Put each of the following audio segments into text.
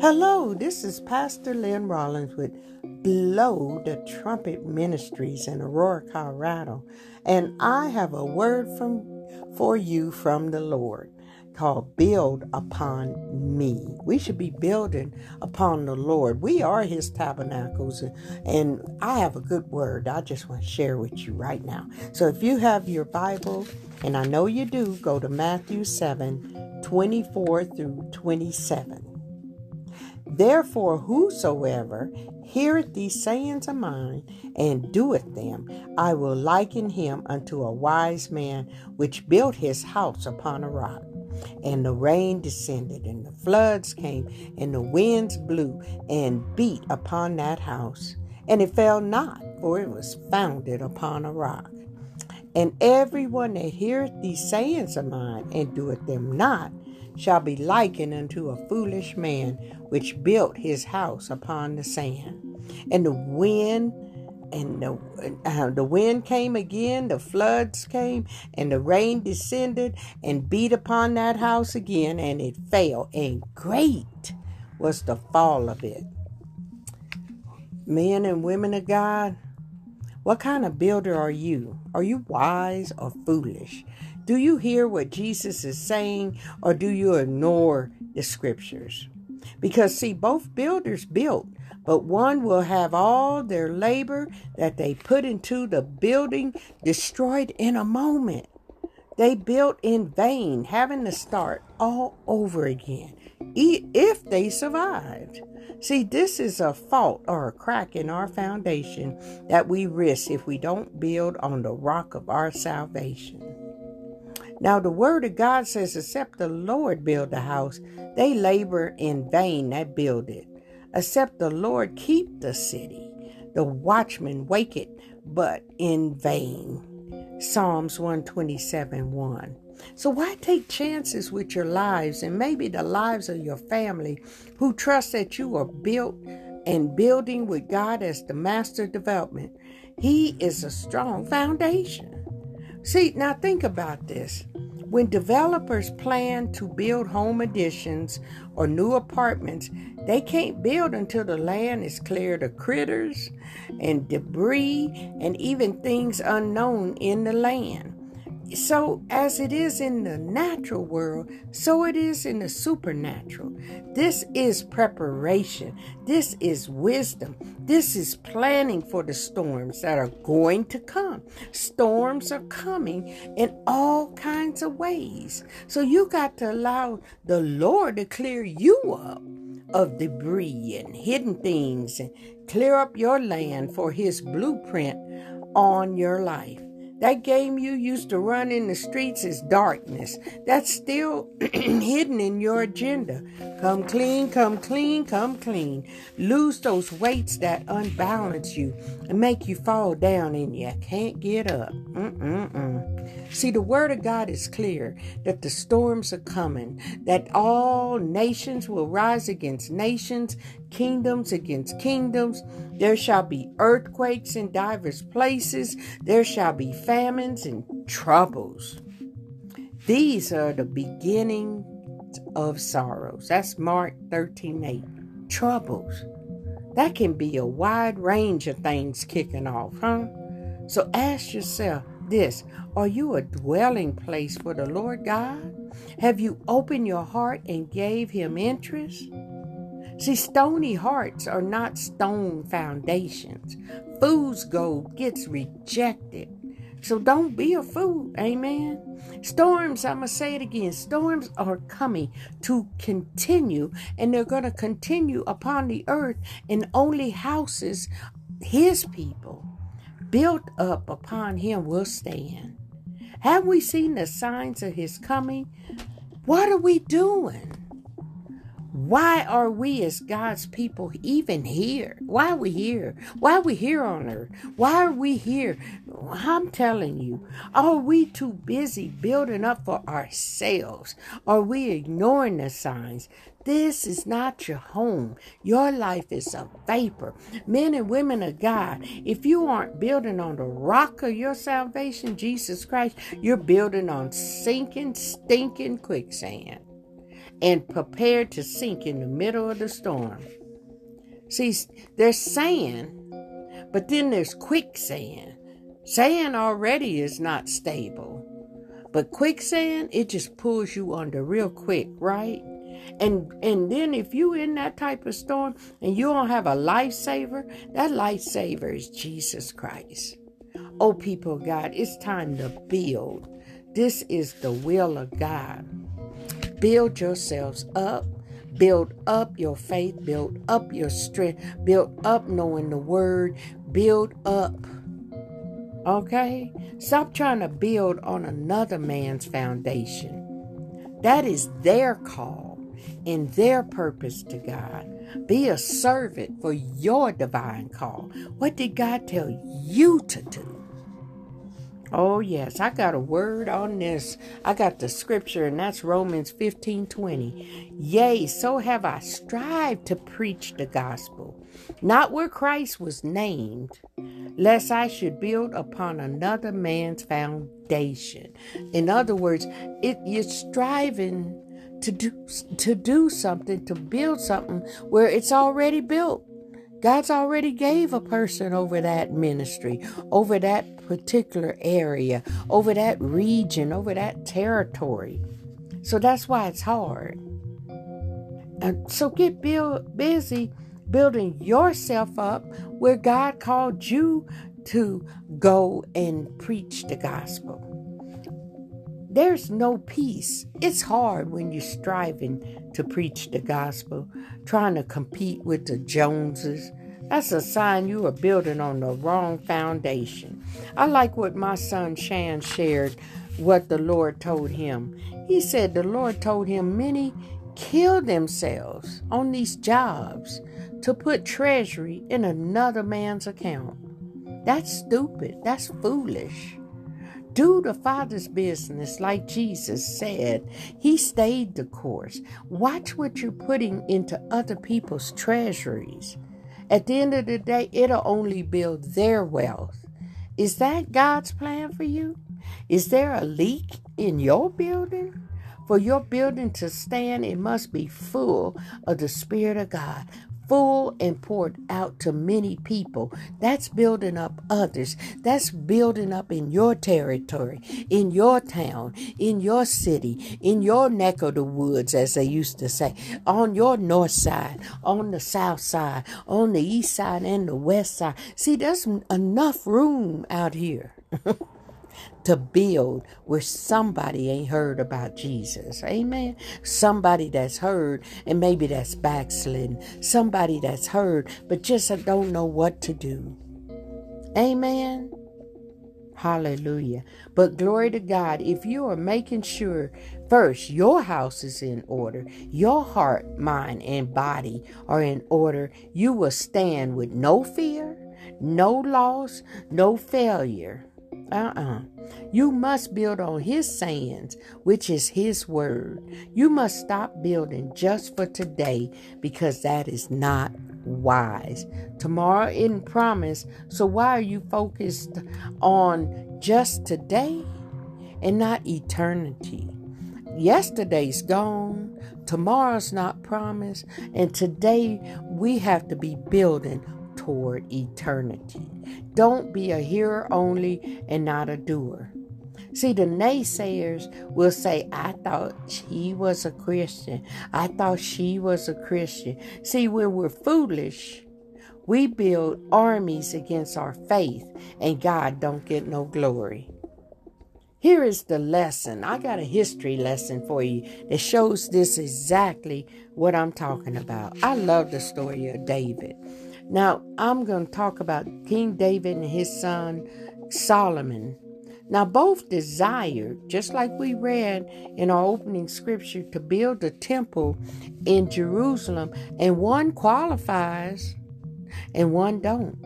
Hello, this is Pastor Lynn Rollins with Blow the Trumpet Ministries in Aurora, Colorado, and I have a word from for you from the Lord called Build Upon Me. We should be building upon the Lord. We are His tabernacles, and I have a good word I just want to share with you right now. So if you have your Bible, and I know you do, go to Matthew 7 24 through 27. Therefore, whosoever heareth these sayings of mine and doeth them, I will liken him unto a wise man which built his house upon a rock. And the rain descended, and the floods came, and the winds blew and beat upon that house. And it fell not, for it was founded upon a rock. And everyone that heareth these sayings of mine and doeth them not shall be likened unto a foolish man which built his house upon the sand. And the wind and the, uh, the wind came again, the floods came, and the rain descended and beat upon that house again, and it fell, and great was the fall of it. Men and women of God, what kind of builder are you? Are you wise or foolish? Do you hear what Jesus is saying or do you ignore the scriptures? Because, see, both builders built, but one will have all their labor that they put into the building destroyed in a moment. They built in vain, having to start all over again, if they survived. See, this is a fault or a crack in our foundation that we risk if we don't build on the rock of our salvation. Now, the word of God says, Except the Lord build the house, they labor in vain that build it. Except the Lord keep the city, the watchman wake it, but in vain. Psalms 127 1. So, why take chances with your lives and maybe the lives of your family who trust that you are built and building with God as the master development? He is a strong foundation. See, now think about this. When developers plan to build home additions or new apartments, they can't build until the land is cleared of critters and debris and even things unknown in the land. So, as it is in the natural world, so it is in the supernatural. This is preparation. This is wisdom. This is planning for the storms that are going to come. Storms are coming in all kinds of ways. So, you got to allow the Lord to clear you up of debris and hidden things and clear up your land for His blueprint on your life. That game you used to run in the streets is darkness. That's still hidden in your agenda. Come clean, come clean, come clean. Lose those weights that unbalance you and make you fall down and you can't get up. Mm-mm-mm. See, the word of God is clear that the storms are coming, that all nations will rise against nations, kingdoms against kingdoms. There shall be earthquakes in divers places. There shall be famines and troubles. These are the beginnings of sorrows. That's Mark 13 8. Troubles. That can be a wide range of things kicking off, huh? So ask yourself this Are you a dwelling place for the Lord God? Have you opened your heart and gave Him interest? See, stony hearts are not stone foundations. Fool's gold gets rejected. So don't be a fool. Amen. Storms, I'm going to say it again. Storms are coming to continue, and they're going to continue upon the earth, and only houses, his people, built up upon him will stand. Have we seen the signs of his coming? What are we doing? Why are we as God's people even here? Why are we here? Why are we here on earth? Why are we here? I'm telling you, are we too busy building up for ourselves? Are we ignoring the signs? This is not your home. Your life is a vapor. Men and women of God, if you aren't building on the rock of your salvation, Jesus Christ, you're building on sinking, stinking quicksand. And prepared to sink in the middle of the storm. See, there's sand, but then there's quicksand. Sand already is not stable, but quicksand, it just pulls you under real quick, right? And and then if you in that type of storm and you don't have a lifesaver, that lifesaver is Jesus Christ. Oh, people God, it's time to build. This is the will of God. Build yourselves up. Build up your faith. Build up your strength. Build up knowing the word. Build up. Okay? Stop trying to build on another man's foundation. That is their call and their purpose to God. Be a servant for your divine call. What did God tell you to do? Oh, yes, I got a word on this. I got the scripture, and that's Romans 15 20. Yea, so have I strived to preach the gospel, not where Christ was named, lest I should build upon another man's foundation. In other words, it, you're striving to do to do something, to build something where it's already built. God's already gave a person over that ministry, over that particular area, over that region, over that territory. So that's why it's hard. And so get build, busy building yourself up where God called you to go and preach the gospel. There's no peace. It's hard when you're striving to preach the gospel, trying to compete with the Joneses. That's a sign you are building on the wrong foundation. I like what my son Shan shared, what the Lord told him. He said the Lord told him many kill themselves on these jobs to put treasury in another man's account. That's stupid. That's foolish. Do the Father's business like Jesus said. He stayed the course. Watch what you're putting into other people's treasuries. At the end of the day, it'll only build their wealth. Is that God's plan for you? Is there a leak in your building? For your building to stand, it must be full of the Spirit of God, full and poured out to many people. That's building up others. That's building up in your territory, in your town, in your city, in your neck of the woods, as they used to say, on your north side, on the south side, on the east side, and the west side. See, there's enough room out here. to build where somebody ain't heard about Jesus. Amen. Somebody that's heard and maybe that's backslidden. Somebody that's heard but just don't know what to do. Amen. Hallelujah. But glory to God, if you are making sure first your house is in order, your heart, mind, and body are in order, you will stand with no fear, no loss, no failure. Uh uh-uh. uh You must build on His sayings, which is His word. You must stop building just for today because that is not wise. Tomorrow isn't promised, so why are you focused on just today and not eternity? Yesterday's gone, tomorrow's not promised, and today we have to be building toward eternity. Don't be a hearer only and not a doer. See, the naysayers will say, I thought he was a Christian. I thought she was a Christian. See, when we're foolish, we build armies against our faith, and God don't get no glory. Here is the lesson. I got a history lesson for you that shows this exactly what I'm talking about. I love the story of David. Now, I'm going to talk about King David and his son Solomon. Now, both desired, just like we read in our opening scripture, to build a temple in Jerusalem, and one qualifies and one don't.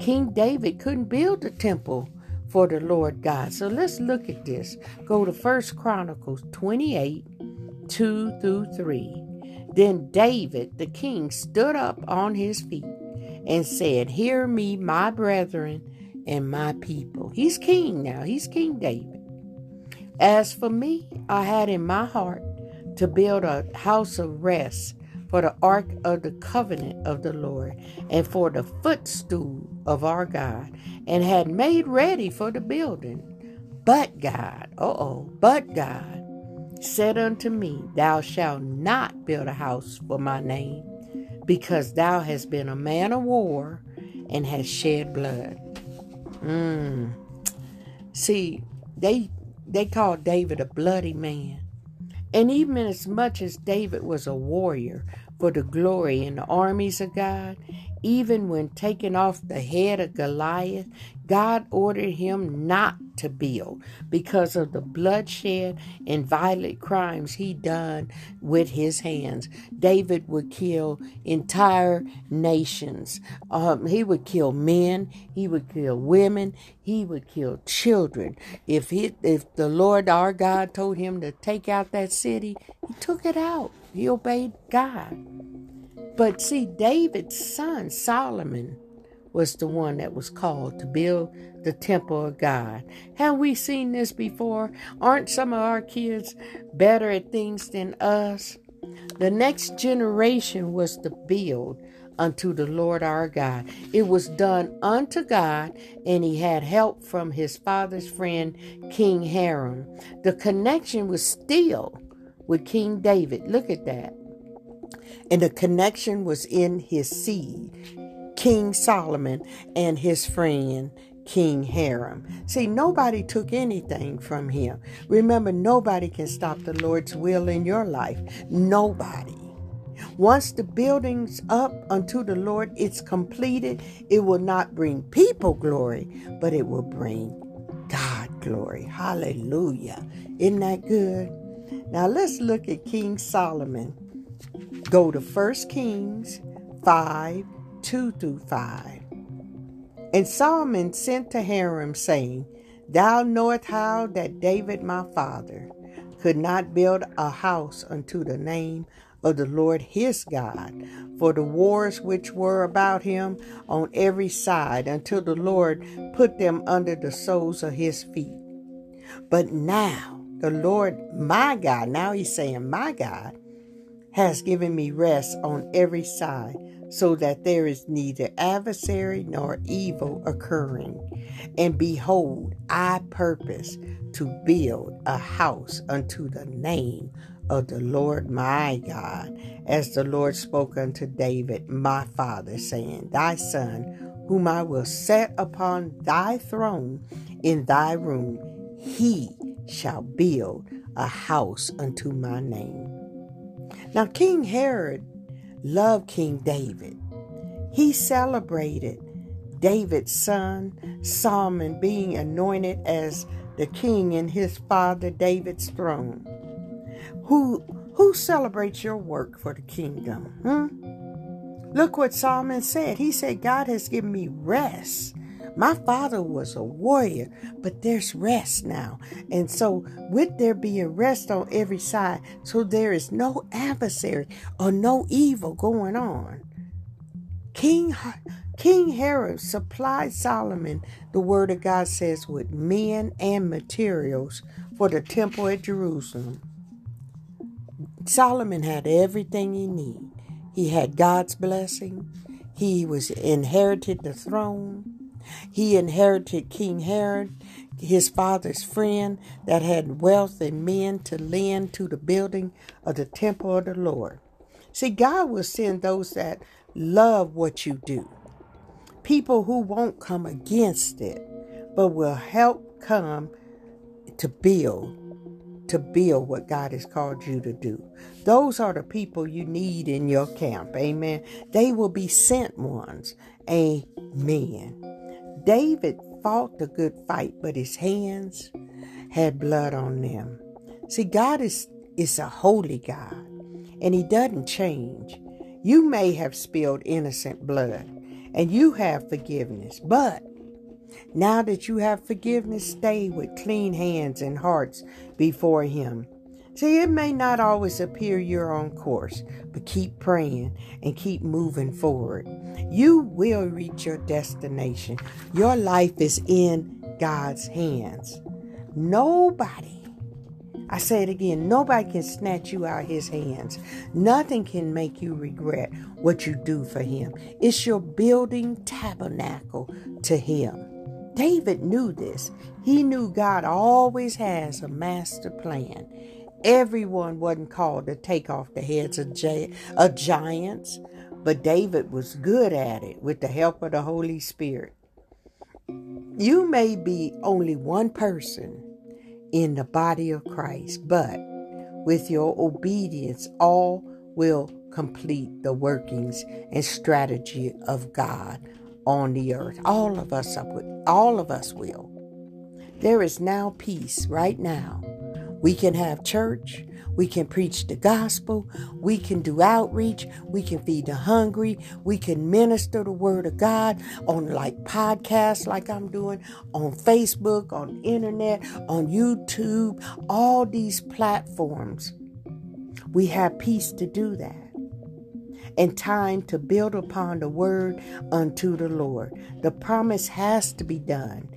King David couldn't build a temple for the Lord God. So let's look at this. Go to First Chronicles 28 2 through 3. Then David the king stood up on his feet and said, Hear me, my brethren and my people. He's king now, he's King David. As for me, I had in my heart to build a house of rest for the ark of the covenant of the Lord and for the footstool of our God, and had made ready for the building. But God, uh oh, but God said unto me, Thou shalt not build a house for my name, because thou hast been a man of war and hast shed blood. Mm. See, they they called David a bloody man. And even as much as David was a warrior for the glory in the armies of God, even when taking off the head of Goliath, God ordered him not to build because of the bloodshed and violent crimes he done with his hands. David would kill entire nations. Um, he would kill men. He would kill women. He would kill children. If he, if the Lord our God told him to take out that city, he took it out. He obeyed God. But see, David's son, Solomon, was the one that was called to build the temple of God. Have we seen this before? Aren't some of our kids better at things than us? The next generation was to build unto the Lord our God. It was done unto God, and he had help from his father's friend, King Hiram. The connection was still with King David. Look at that. And the connection was in his seed, King Solomon, and his friend, King Hiram. See, nobody took anything from him. Remember, nobody can stop the Lord's will in your life. Nobody. Once the building's up unto the Lord, it's completed. It will not bring people glory, but it will bring God glory. Hallelujah. Isn't that good? Now let's look at King Solomon Go to 1 Kings 5 2 through 5. And Solomon sent to Hiram, saying, Thou knowest how that David my father could not build a house unto the name of the Lord his God, for the wars which were about him on every side, until the Lord put them under the soles of his feet. But now the Lord my God, now he's saying my God, has given me rest on every side, so that there is neither adversary nor evil occurring. And behold, I purpose to build a house unto the name of the Lord my God, as the Lord spoke unto David my father, saying, Thy son, whom I will set upon thy throne in thy room, he shall build a house unto my name. Now, King Herod loved King David. He celebrated David's son, Solomon, being anointed as the king in his father David's throne. Who, who celebrates your work for the kingdom? Hmm? Look what Solomon said. He said, God has given me rest my father was a warrior, but there's rest now. And so, with there being rest on every side, so there is no adversary or no evil going on. King King Herod supplied Solomon, the word of God says, with men and materials for the temple at Jerusalem. Solomon had everything he needed. He had God's blessing. He was inherited the throne. He inherited King Herod, his father's friend, that had wealth and men to lend to the building of the temple of the Lord. See, God will send those that love what you do, people who won't come against it, but will help come to build to build what God has called you to do. Those are the people you need in your camp. Amen. They will be sent ones. Amen. David fought the good fight, but his hands had blood on them. See, God is, is a holy God, and He doesn't change. You may have spilled innocent blood, and you have forgiveness, but now that you have forgiveness, stay with clean hands and hearts before Him. See, it may not always appear you're on course, but keep praying and keep moving forward. You will reach your destination. Your life is in God's hands. Nobody, I say it again nobody can snatch you out of his hands. Nothing can make you regret what you do for him. It's your building tabernacle to him. David knew this. He knew God always has a master plan. Everyone wasn't called to take off the heads of, gi- of giants, but David was good at it with the help of the Holy Spirit. You may be only one person in the body of Christ, but with your obedience, all will complete the workings and strategy of God on the earth. All of us all of us will. There is now peace right now. We can have church, we can preach the gospel, we can do outreach, we can feed the hungry, we can minister the word of God on like podcasts like I'm doing, on Facebook, on internet, on YouTube, all these platforms. We have peace to do that and time to build upon the word unto the Lord. The promise has to be done.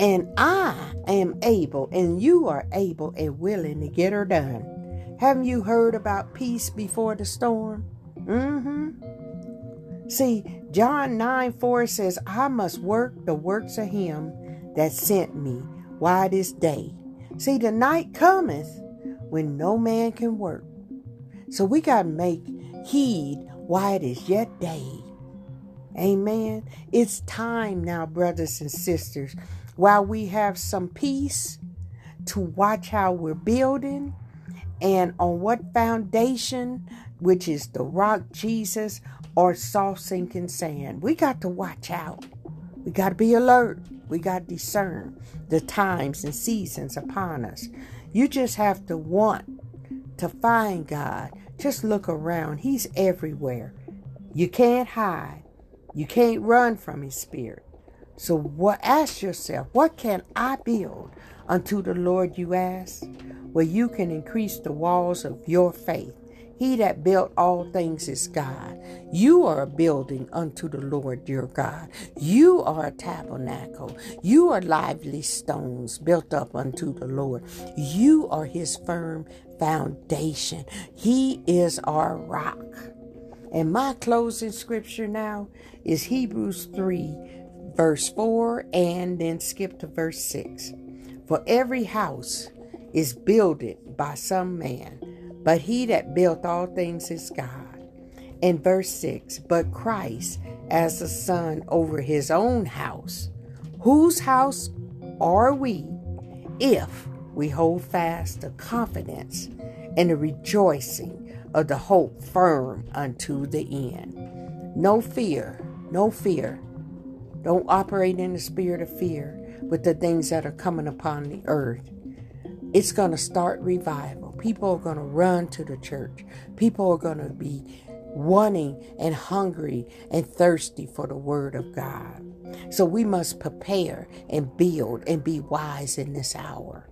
And I am able, and you are able and willing to get her done. Haven't you heard about peace before the storm? Mm-hmm. See, John 9 4 says, I must work the works of him that sent me while this day. See, the night cometh when no man can work. So we got to make heed while it is yet day. Amen. It's time now, brothers and sisters, while we have some peace to watch how we're building and on what foundation, which is the rock Jesus or soft sinking sand. We got to watch out. We got to be alert. We got to discern the times and seasons upon us. You just have to want to find God just look around. He's everywhere. You can't hide. You can't run from his spirit. So what ask yourself, what can I build unto the Lord you ask? Where you can increase the walls of your faith. He that built all things is God. You are a building unto the Lord your God. You are a tabernacle. You are lively stones built up unto the Lord. You are his firm foundation. He is our rock. And my closing scripture now is Hebrews 3, verse 4, and then skip to verse 6. For every house is builded by some man, but he that built all things is God. And verse 6 But Christ as the Son over his own house. Whose house are we if we hold fast the confidence and the rejoicing of the hope firm unto the end. No fear, no fear. Don't operate in the spirit of fear with the things that are coming upon the earth. It's going to start revival. People are going to run to the church. People are going to be wanting and hungry and thirsty for the word of God. So we must prepare and build and be wise in this hour.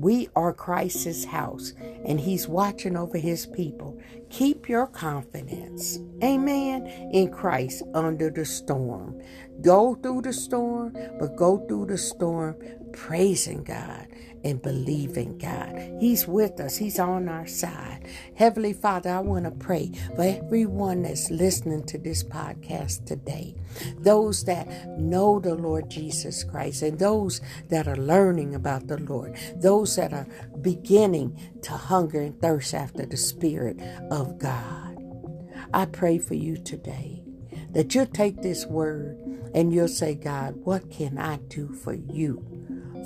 We are Christ's house, and He's watching over His people. Keep your confidence, amen, in Christ under the storm. Go through the storm, but go through the storm praising God and believing God. He's with us, He's on our side. Heavenly Father, I want to pray for everyone that's listening to this podcast today. Those that know the Lord Jesus Christ and those that are learning about the Lord, those that are beginning to hunger and thirst after the Spirit of God. I pray for you today that you'll take this word and you'll say, God, what can I do for you?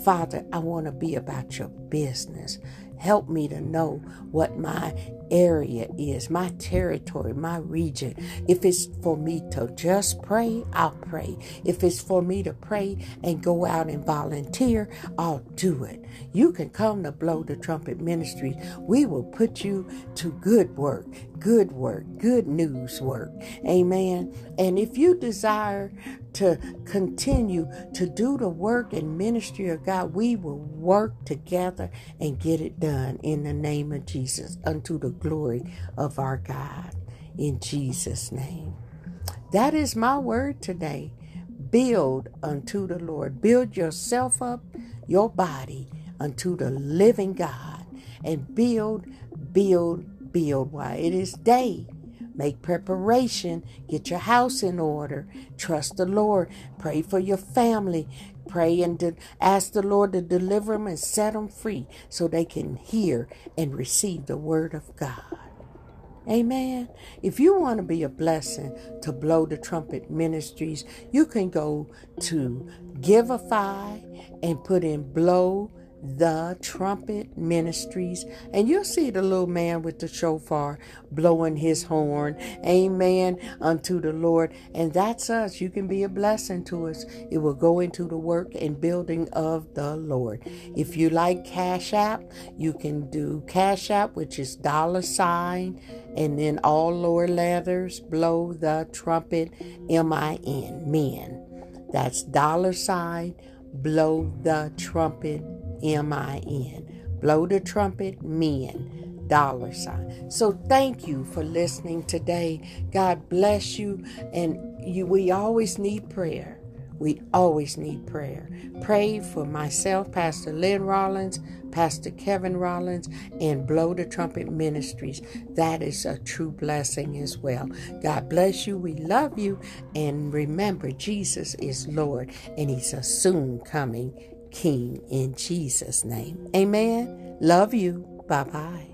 Father, I want to be about your business. Help me to know what my area is, my territory, my region. If it's for me to just pray, I'll pray. If it's for me to pray and go out and volunteer, I'll do it. You can come to Blow the Trumpet Ministries. We will put you to good work, good work, good news work. Amen. And if you desire to continue to do the work and ministry of God, we will work together and get it done in the name of Jesus unto the glory of our God. In Jesus' name. That is my word today. Build unto the Lord. Build yourself up, your body unto the living God and build, build, build while it is day. Make preparation. Get your house in order. Trust the Lord. Pray for your family. Pray and de- ask the Lord to deliver them and set them free so they can hear and receive the word of God. Amen. If you want to be a blessing to Blow the Trumpet Ministries, you can go to Givelify and put in Blow the Trumpet Ministries, and you'll see the little man with the shofar blowing his horn. Amen. Unto the Lord. And that's us. You can be a blessing to us. It will go into the work and building of the Lord. If you like Cash App, you can do Cash App, which is dollar sign, and then all lower letters, blow the trumpet, M I N, men. That's dollar sign, blow the trumpet, M I N. Blow the trumpet, men, dollar sign. So thank you for listening today. God bless you. And you, we always need prayer. We always need prayer. Pray for myself, Pastor Lynn Rollins, Pastor Kevin Rollins, and Blow the Trumpet Ministries. That is a true blessing as well. God bless you. We love you. And remember, Jesus is Lord, and He's a soon coming King in Jesus' name. Amen. Love you. Bye bye.